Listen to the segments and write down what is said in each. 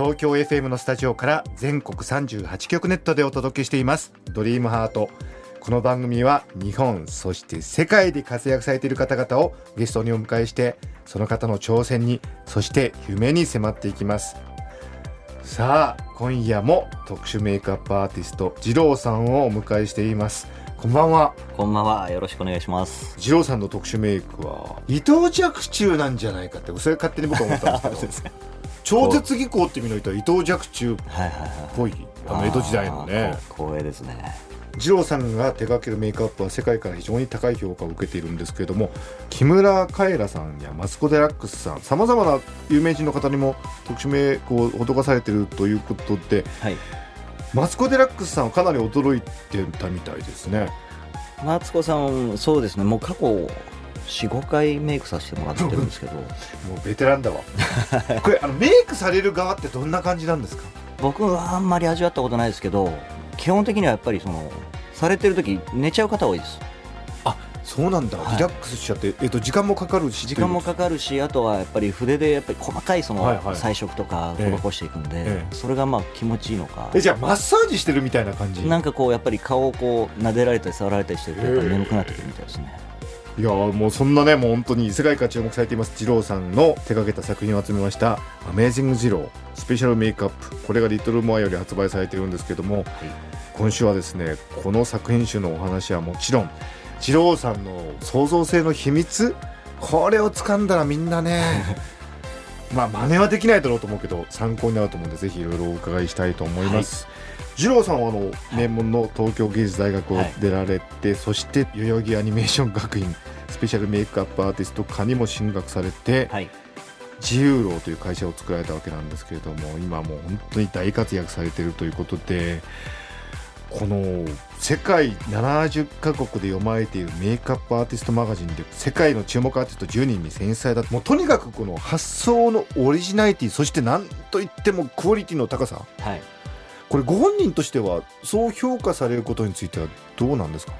東京 FM のスタジオから全国38局ネットでお届けしています。ドリームハート。この番組は日本そして世界で活躍されている方々をゲストにお迎えしてその方の挑戦にそして夢に迫っていきます。さあ今夜も特殊メイクアップアーティスト二郎さんをお迎えしています。こんばんは。こんばんは。よろしくお願いします。二郎さんの特殊メイクは伊藤若冲なんじゃないかってそれ勝手に僕は思ったんですけど 超絶技巧って意味の人は伊藤若冲っ。ぽいあの江戸時代のね光栄ですね。二郎さんが手掛けるメイクアップは世界から非常に高い評価を受けているんですけれども木村カエラさんやマツコ・デラックスさんさまざまな有名人の方にも特殊メイクを施されているということではい。マツコ・デラックスさんはかなり驚いてたみたいですね。マツコさん、そうですね。もう過去4、5回メイクさせてもらってるんですけど、もうベテランだわ。これあのメイクされる側ってどんな感じなんですか？僕はあんまり味わったことないですけど、基本的にはやっぱりその、されてる時寝ちゃう方多いです。そうなんだ、はい。リラックスしちゃって、えっと、時間もかかるし時間もかかるし、あとはやっぱり筆でやっぱり細かいそはいはい。の彩色とかええ。施していくんで、ええ。それがまあ気持ちいいのか。えじゃあマッサージしてるみたいな感じ？なんかこうやっぱり顔をこう撫でられたり触られたりしてるとやっぱり眠くなってくるみたいですね。いやもうそんなねもう本当に世界から注目されています二郎さんの手掛けた作品を集めました「アメージング二郎スペシャルメイクアップ」これがリトルモアより発売されているんですけども今週はですねこの作品集のお話はもちろん二郎さんの創造性の秘密？これを掴んだらみんなね まあ真似はできないだろうと思うけど参考になると思うんでぜひいろいろお伺いしたいと思います、二郎さんはあの名門の東京芸術大学を出られて、そして代々木アニメーション学院スペシャルメイクアップアーティスト科にも進学されて、はい。自由楼という会社を作られたわけなんですけれども今もう本当に大活躍されているということでこの世界70カ国で読まれているメイクアップアーティストマガジンで世界の注目アーティスト10人に選出されたもうとにかくこの発想のオリジナリティそして何といってもクオリティの高さはい。これご本人としてはそう評価されることについてはどうなんですか？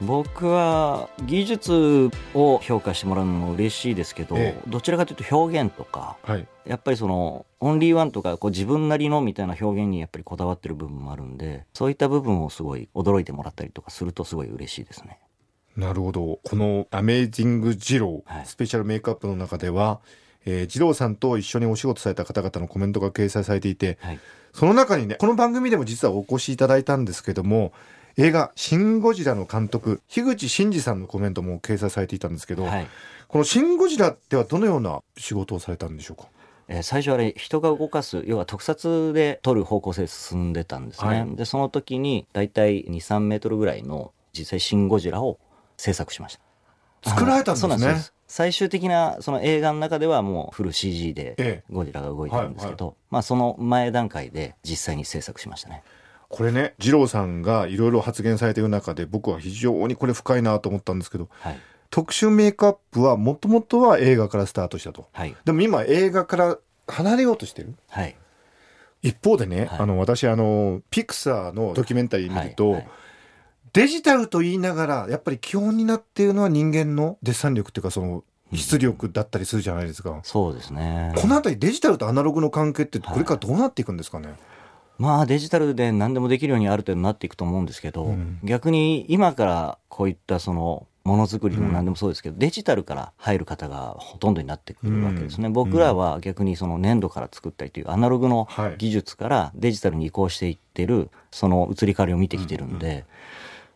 僕は技術を評価してもらうのも嬉しいですけど、ええ。どちらかというと表現とかはい。やっぱりそのオンリーワンとかこう自分なりのみたいな表現にやっぱりこだわってる部分もあるんでそういった部分をすごい驚いてもらったりとかするとすごい嬉しいですね。なるほど。この「アメージング・ジロー」はい。スペシャルメイクアップの中では、えー、ジローさんと一緒にお仕事された方々のコメントが掲載されていてはい、その中にねこの番組でも実はお越しいただいたんですけども映画「シン・ゴジラ」の監督樋口真嗣さんのコメントも掲載されていたんですけど、はい。この「シン・ゴジラ」ではどのような仕事をされたんでしょうか？えー最初あれ人が動かす要は特撮で撮る方向性進んでたんですね、はい。でその時に大体23メートルぐらいの実際「シン・ゴジラ」を制作しました。作られたんですね。そうなんです最終的なその映画の中ではもうフル CG でええ。ゴジラが動いてるんですけど、まあその前段階で実際に制作しましたねこれね二郎さんがいろいろ発言されている中で僕は非常にこれ深いなと思ったんですけどはい。特殊メイクアップはもともとは映画からスタートしたと。はい。でも今映画から離れようとしてる？はい。一方でね、はい。あの私あのピクサーのドキュメンタリー見ると、デジタルと言いながらやっぱり基本になっているのは人間のデッサン力っていうかその出力だったりするじゃないですか、そうですね。このあたりデジタルとアナログの関係ってこれからどうなっていくんですかね、まあデジタルで何でもできるようにある程度なっていくと思うんですけど、うん。逆に今からこういったそのものづくりも何でもそうですけど、デジタルから入る方がほとんどになってくるわけですね、うん。僕らは逆にその粘土から作ったりというアナログのはい。技術からデジタルに移行していってるその移り変わりを見てきてるんで、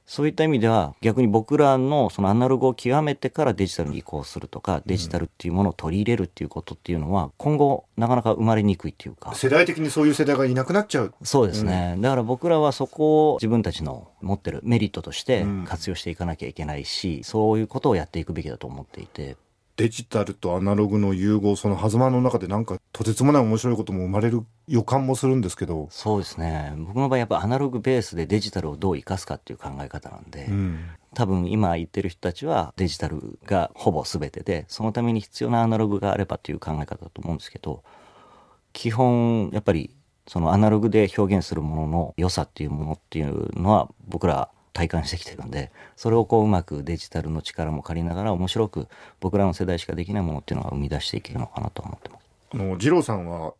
そういった意味では逆に僕らのそのアナログを極めてからデジタルに移行するとかデジタルっていうものを取り入れるっていうことっていうのは今後なかなか生まれにくいっていうか。世代的にそういう世代がいなくなっちゃう。そうですね、だから僕らはそこを自分たちの持ってるメリットとしてうん。活用していかなきゃいけないし、そういうことをやっていくべきだと思っていてデジタルとアナログの融合その狭間の中でなんかとてつもない面白いことも生まれる予感もするんですけど、そうですね。僕の場合やっぱアナログベースでデジタルをどう生かすかっていう考え方なんで、うん。多分今言ってる人たちはデジタルがほぼ全てでそのために必要なアナログがあればっていう考え方だと思うんですけど基本やっぱりそのアナログで表現するものの良さっていうものっていうのは僕ら体感してきてるんでそれをこううまくデジタルの力も借りながら面白く僕らの世代しかできないものっていうのは生み出していけるのかなと思ってます。あの二郎さんは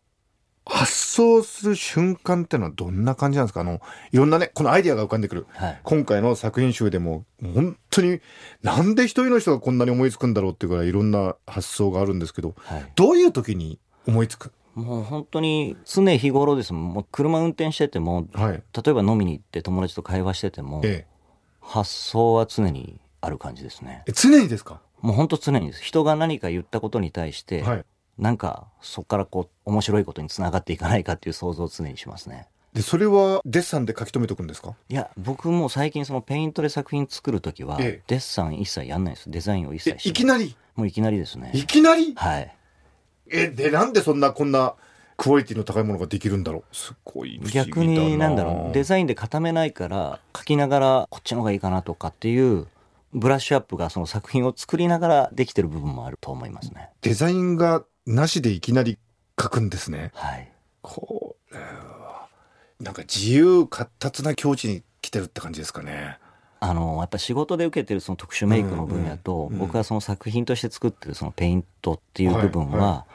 発想する瞬間ってのはどんな感じなんですか？あのいろんなねこのアイディアが浮かんでくる。はい、今回の作品集でも本当になんで一人の人がこんなに思いつくんだろうっていうぐらいいろんな発想があるんですけどはい。どういう時に思いつく？もう本当に常日頃です。もう車運転しててもはい。例えば飲みに行って友達と会話しててもえ発想は常にある感じですね。ええ常にですか？もう本当常にです。人が何か言ったことに対して、はい。なんかそこからこう面白いことにつながっていかないかっていう想像を常にしますね。でそれはデッサンで書き留めておくんですか？いや僕も最近そのペイントで作品作る時は、ええ。デッサン一切やんないです。デザインを一え切しいきなり？もういきなりですね。いきなり？はい。えでなんでそんなこんなクオリティの高いものができるんだろう。すごい逆になんだろう。デザインで固めないから書きながらこっちの方がいいかなとかっていうブラッシュアップがその作品を作りながらできてる部分もあると思いますね。デザインがなしでいきなり書くんですね。はい。これはなんか自由闊達な境地に来てるって感じですかね。あのやっぱ仕事で受けてるその特殊メイクの分野と、僕がその作品として作ってるそのペイントっていう部分は、はいは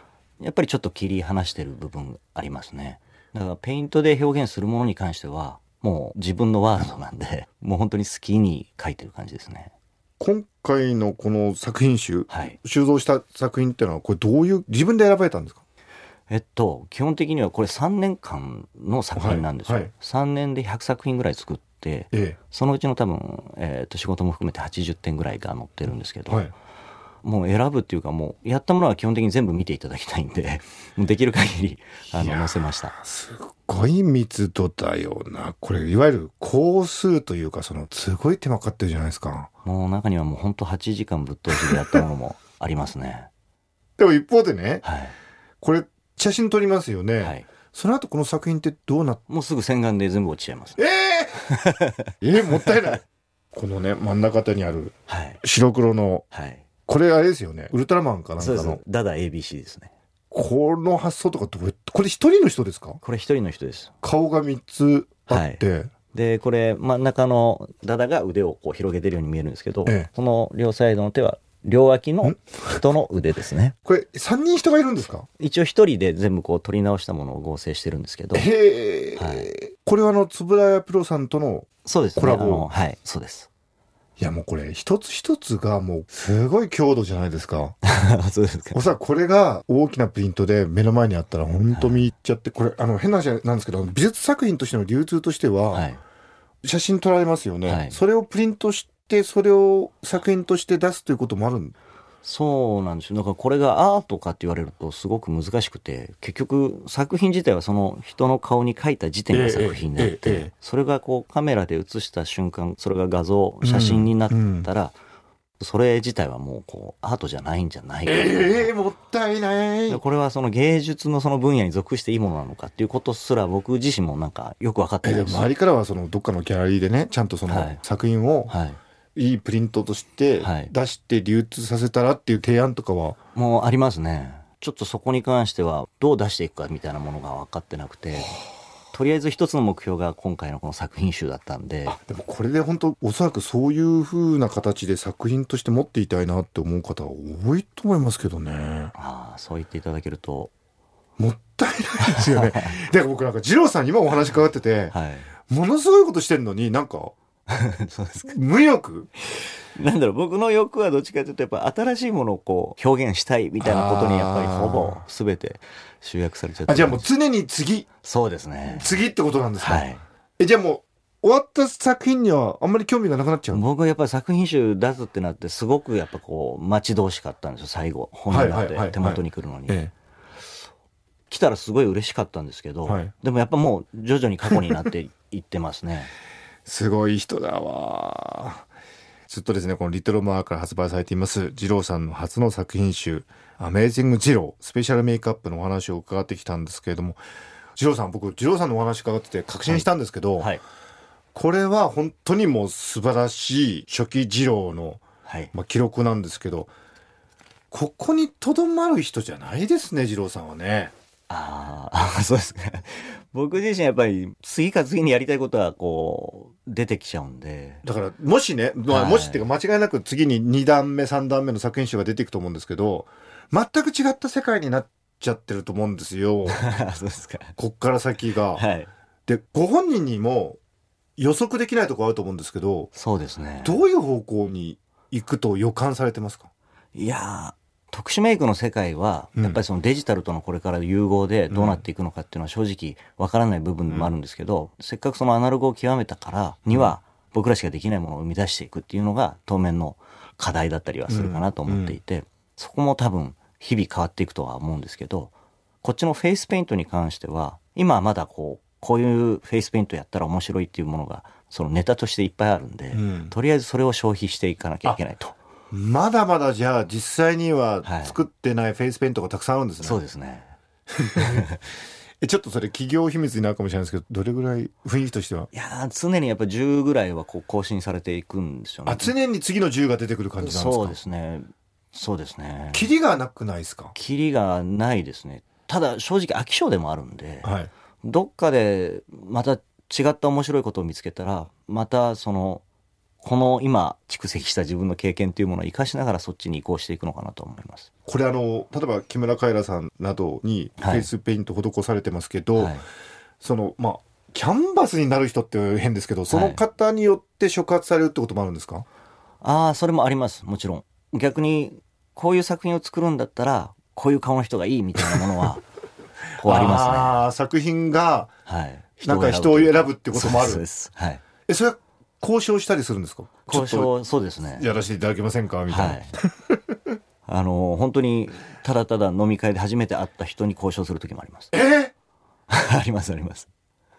やっぱりちょっと切り離してる部分ありますね。だからペイントで表現するものに関してはもう自分のワールドなんで もう本当に好きに描いてる感じですね。今回のこの作品集はい。収蔵した作品っていうのはこれどういう自分で選ばれたんですか？えっと基本的にはこれ3年間の作品なんですよ、はいはい。3年で100作品ぐらい作ってえそのうちの多分、えーっと仕事も含めて80点ぐらいが載ってるんですけど、えはいもう選ぶっていうかもうやったものは基本的に全部見ていただきたいんで もうできる限りあの載せました。すっごい密度だよな。これいわゆる工数というかそのすごい手間かかってるじゃないですか。もう中にはもうほんと8時間ぶっ通しでやったものも ありますね。でも一方でねはい、これ写真撮りますよね、はい、その後この作品ってどうなっもうすぐ洗顔で全部落ちちゃいます。え ええもったいない。このね真ん中にあるはい。白黒のはいこれあれですよね。ウルトラマンかなんかの。ダダ ABC ですね。この発想とかこれ一人の人ですか？これ一人の人です。顔が3つあって、でこれ真ん中のダダが腕をこう広げてるように見えるんですけど、ええ。この両サイドの手は両脇の人の腕ですね。これ3人人がいるんですか？一応一人で全部こう取り直したものを合成してるんですけど。へえ、はい。これはあの円谷プロさんとのそうですね。コラボ。はい。そうですいやもうこれ一つ一つがもうすごい強度じゃないですか。そうですか。おそらくこれが大きなプリントで目の前にあったら本当見入っちゃって、これあの変な話なんですけど美術作品としての流通としては、はい。写真撮られますよね、はい。それをプリントしてそれを作品として出すということもあるんそうなんですよ。だからこれがアートかって言われるとすごく難しくて結局作品自体はその人の顔に描いた時点が作品になって、それがこうカメラで写した瞬間それが画像写真になったら、それ自体はもうこうアートじゃないんじゃないかな、ええもったいない。でこれはその芸術のその分野に属していいものなのかっていうことすら僕自身もなんかよく分かってえないです。周りからはそのどっかのギャラリーでねちゃんとそのはい。作品をはい、いいプリントとしてはい。出して流通させたらっていう提案とかは、もうありますね。ちょっとそこに関してはどう出していくかみたいなものが分かってなくて、とりあえず一つの目標が今回のこの作品集だったんで、あでもこれで本当おそらくそういう風な形で作品として持っていたいなって思う方は多いと思いますけどね。ああ、そう言っていただけると、もったいないですよね。だから僕なんか二郎さんに今お話伺ってて、はい。ものすごいことしてんのになんか そうですか。無欲？なんだろう、僕の欲はどっちかというと、やっぱ新しいものをこう表現したいみたいなことにやっぱりほぼ全て集約されちゃってるあじゃあもう常に次？そうですね。次ってことなんですか、はい。えじゃあもう終わった作品にはあんまり興味がなくなっちゃう？僕はやっぱり作品集出すってなってすごくやっぱこう待ち遠しかったんですよ最後。本になって手元に来るのに、え。来たらすごい嬉しかったんですけど、はい。でもやっぱもう徐々に過去になっていってますねすごい人だわずっとですねこの「リトルマー」から発売されています二郎さんの初の作品集アメージングジロースペシャルメイクアップのお話を伺ってきたんですけれどもジローさん僕ジローさんのお話伺ってて確信したんですけど、はい。これは本当にもう素晴らしい初期ジローの、はい。まあ、記録なんですけどここにとどまる人じゃないですねジローさんはね。ああ、そうですね。僕自身やっぱり次か次にやりたいことはこう出てきちゃうんで。だからもしね、まあ、はいもしっていうか間違いなく次に2段目3段目の作品集が出ていくと思うんですけど全く違った世界になっちゃってると思うんですよ そうですか。こっから先が。はい。でご本人にも予測できないところあると思うんですけどそうですね。どういう方向に行くと予感されてますか？いやー特殊メイクの世界は、うん。やっぱりそのデジタルとのこれから融合でどうなっていくのかっていうのは正直わからない部分もあるんですけど、せっかくそのアナログを極めたからには、僕らしかできないものを生み出していくっていうのが当面の課題だったりはするかなと思っていて、そこも多分日々変わっていくとは思うんですけど、こっちのフェイスペイントに関しては、今はまだこう、こういうフェイスペイントやったら面白いっていうものが、そのネタとしていっぱいあるんで、うん。とりあえずそれを消費していかなきゃいけないと。まだまだじゃあ実際にははい作ってないフェイスペイントがたくさんあるんですね。そうですね。えちょっとそれ企業秘密になるかもしれないですけどどれぐらい雰囲気としては？いやー常にやっぱ10ぐらいはこう更新されていくんですよね。あ常に次の10が出てくる感じなんですか？そうですね。そうですね。キリがなくないですか？キリがないですね。ただ正直飽き性でもあるんで、はい。どっかでまた違った面白いことを見つけたら、またその、この今蓄積した自分の経験というものを生かしながらそっちに移行していくのかなと思います。これあの例えば木村カエラさんなどにフはいェイスペイント施されてますけど、はい。そのまあキャンバスになる人って変ですけどその方によって触発されるってこともあるんですか、ああ、それもあります。もちろん。逆に、こういう作品を作るんだったら、こういう顔の人がいいみたいなものは、こうありますね。作品がはい。なんか人を選ぶってこともあるそうです。はい。えそれは交渉したりするんですか？交渉、そうですねと。やらせていただけませんか？みたいな、はい。あの、本当に、ただただ飲み会で初めて会った人に交渉する時もあります。え？あります、あります。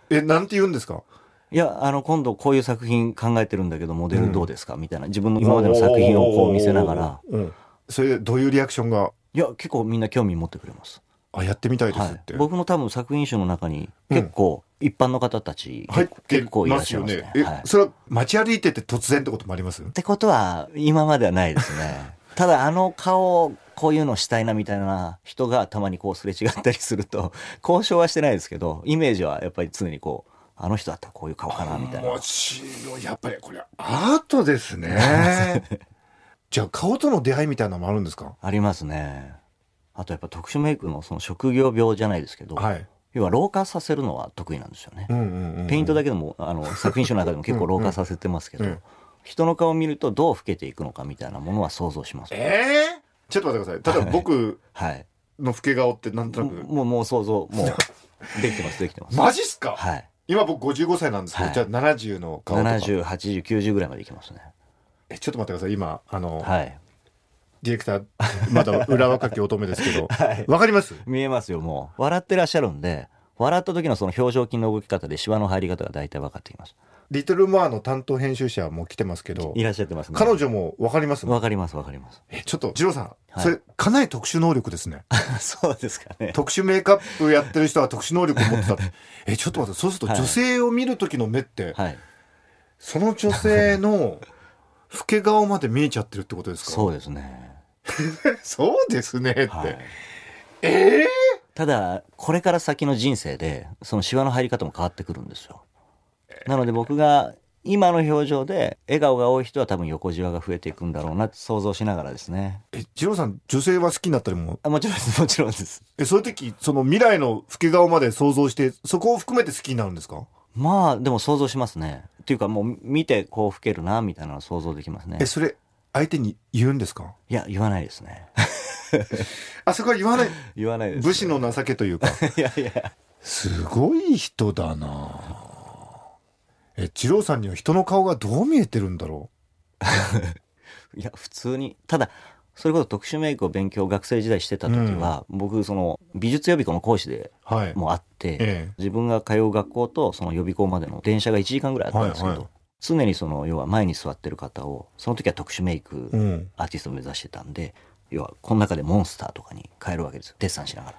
えなんて言うんですか？いや、あの、今度こういう作品考えてるんだけど、モデルどうですか、みたいな。自分の今までの作品をこう見せながら。うん、それでどういうリアクションが？いや、結構みんな興味持ってくれます。あやってみたいですはい。って、僕の多分作品集の中に、結構、一般の方たち、入って結構いらっしゃいますね。ねえ、はい。それは街歩いてて突然ってこともあります？ってことは、今まではないですね。ただ、あの顔、こういうのしたいなみたいな人がたまにこうすれ違ったりすると、交渉はしてないですけど、イメージはやっぱり常にこう、あの人だったらこういう顔かなみたいな。面白いやっぱりこれアートですね じゃあ顔との出会いみたいなのもあるんですか？ありますね。あとやっぱ特殊メイクのその職業病じゃないですけど、はい、要は老化させるのは得意なんですよね。うんうんうん、ペイントだけでも、あの、作品集の中でも結構老化させてますけど、うんうん人の顔を見るとどう老けていくのかみたいなものは想像します。ええちょっと待ってくださいただ僕はい。の老け顔ってなんとなくもう、もう想像、もう、できてます、できてます。マジっすか、はい。今僕55歳なんですけど、はいじゃあ70の顔とか70、80、90ぐらいまでいきますね。えちょっと待ってください今あの、はい。ディレクターまだ裏若き乙女ですけどわ、はいかります？見えますよ、もう。笑ってらっしゃるんで、笑った時のその表情筋の動き方でシワの入り方が大体分かってきます。リトルモアの担当編集者も来てますけどいらっしゃってますね。彼女もわかります？分かります、分かります。えちょっと二郎さん、はいそれかなり特殊能力ですね そうですかね。特殊メイクアップやってる人は特殊能力を持ってたって えちょっと待ってそうするとはい女性を見る時の目って、はい。その女性の老け顔まで見えちゃってるってことですか？そうですね。そうですねって、はい。ええただ、これから先の人生で、そのシワの入り方も変わってくるんですよ。なので僕が、今の表情で笑顔が多い人は多分横じわが増えていくんだろうなって想像しながらですね。え二郎さん女性は好きになったりも？あもちろんです、もちろんです。えそういう時その未来の老け顔まで想像してそこを含めて好きになるんですか？まあ、でも想像しますね。っていうかもう見てこう老けるな、みたいなのを想像できますねえ。それ相手に言うんですか？いや、言わないですね。あそこは言わない。言わないです、武士の情けというか。いやいや。すごい人だな。え二郎さんには人の顔がどう見えてるんだろいや、普通に。ただ、それこそ特殊メイクを勉強学生時代してた時は、僕、その、美術予備校の講師でうはい。もあって、ええ。自分が通う学校とその予備校までの電車が1時間ぐらいあったんですけど、はいはい常にその要は前に座ってる方をその時は特殊メイクうん。アーティストを目指してたんで要はこの中でモンスターとかに変えるわけですよ。デッサンしながら。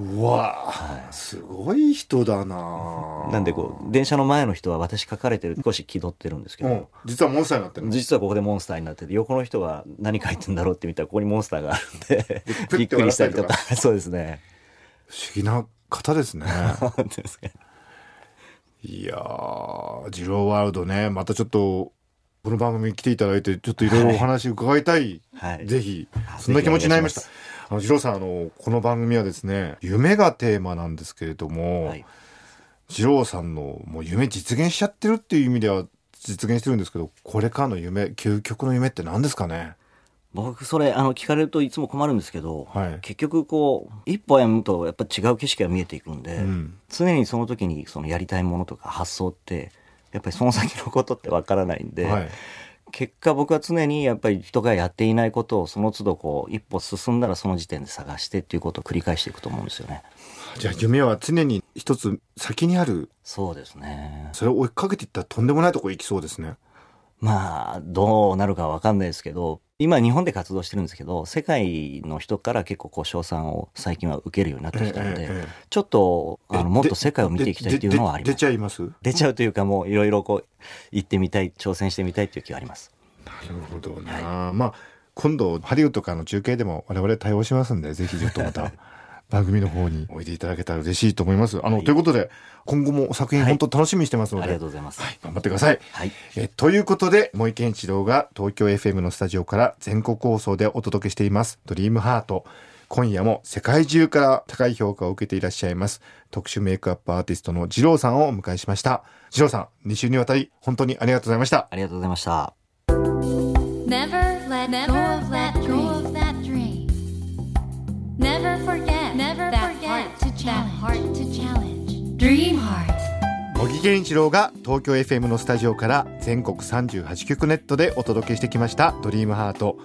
うわあ、すごい人だな。なんでこう電車の前の人は私書かれてる少し気取ってるんですけど、うん、実はモンスターになってるの実はここでモンスターになってて横の人が何書いてんだろうって見たらここにモンスターがあるんでびっくりしたりとか。笑そうですね。不思議な方ですね。ですかいやージローワールドね。またちょっとこの番組に来ていただいてちょっといろいろお話伺いたい、はい。ぜひ。あそんな気持ちになりました。あのジローさんあのこの番組はですね夢がテーマなんですけれども、はい。ジローさんのもう夢実現しちゃってるっていう意味では実現してるんですけどこれからの夢究極の夢って何ですかね？僕それあの聞かれるといつも困るんですけど、はい。結局こう一歩歩むとやっぱ違う景色が見えていくんで、うん。常にその時にそのやりたいものとか発想ってやっぱりその先のことってわからないんで、はい。結果僕は常にやっぱり人がやっていないことをその都度こう一歩進んだらその時点で探してっていうことを繰り返していくと思うんですよね。じゃあ夢は常に一つ先にある。そうですね。それを追いかけていったらとんでもないとこ行きそうですね。まあどうなるかわかんないですけど今日本で活動してるんですけど世界の人から結構こう賞賛を最近は受けるようになってきたので、ええええちょっとあえのもっと世界を見ていきたいっていうのはあります。出ちゃいます出ちゃうというかもういろいろこう行ってみたい挑戦してみたいっていう気はあります。なるほどな、まあ今度ハリウッドからの中継でも我々対応しますんでぜひちょっとまた番組の方においでいただけたら嬉しいと思いますあの、はいということで今後も作品はい本当楽しみにしてますので、ありがとうございます。はい、頑張ってくださいはい。えということで森健一郎が東京 FM のスタジオから全国放送でお届けしています「ドリームハート今夜も世界中から高い評価を受けていらっしゃいます特殊メイクアップアーティストの二郎さんをお迎えしました二郎さん2週にわたり本当にありがとうございましたありがとうございました。Never let go of that dream. Never forget 茂木健一郎が東京 FM のスタジオから全国38局ネットでお届けしてきました「ドリームハート。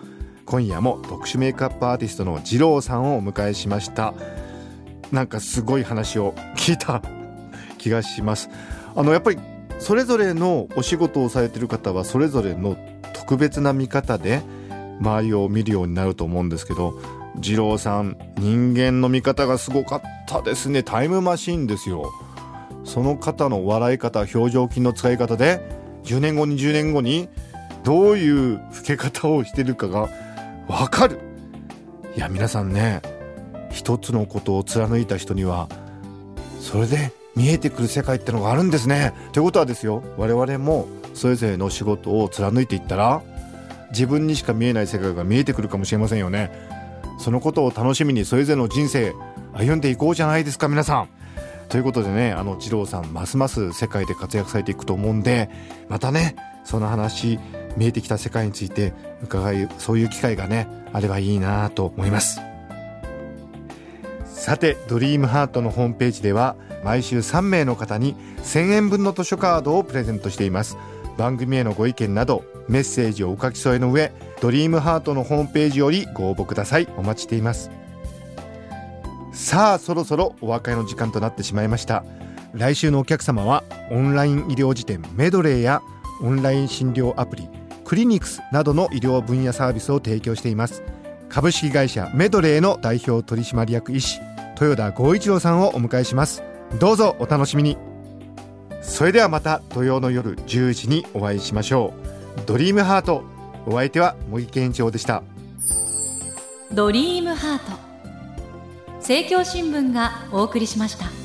今夜も特殊メイクアップアーティストの二郎さんをお迎えしました。なんかすごい話を聞いた 気がします。あのやっぱりそれぞれのお仕事をされてる方はそれぞれの特別な見方で周りを見るようになると思うんですけど二郎さん人間の見方がすごかったですね。タイムマシーンですよ。その方の笑い方表情筋の使い方で10年後20年後にどういう老け方をしてるかがわかる。いや皆さんね一つのことを貫いた人にはそれで見えてくる世界ってのがあるんですね。ということはですよ我々もそれぞれの仕事を貫いていったら自分にしか見えない世界が見えてくるかもしれませんよね。そのことを楽しみにそれぞれの人生歩んでいこうじゃないですか皆さん。ということでねあの二郎さんますます世界で活躍されていくと思うんでまたねその話見えてきた世界について伺いそういう機会がねあればいいなと思います。さてドリームハートのホームページでは毎週3名の方に1000円分の図書カードをプレゼントしています。番組へのご意見などメッセージをお書き添えの上ドリームハートのホームページよりご応募ください。お待ちしています。さあそろそろお別れの時間となってしまいました。来週のお客様はオンライン医療辞典メドレーやオンライン診療アプリクリニクスなどの医療分野サービスを提供しています。株式会社メドレーの代表取締役医師豊田剛一郎さんをお迎えします。どうぞお楽しみに。それではまた土曜の夜10時にお会いしましょう。ドリームハート。お相手は茂木健一郎でした。ドリームハート。政教新聞がお送りしました。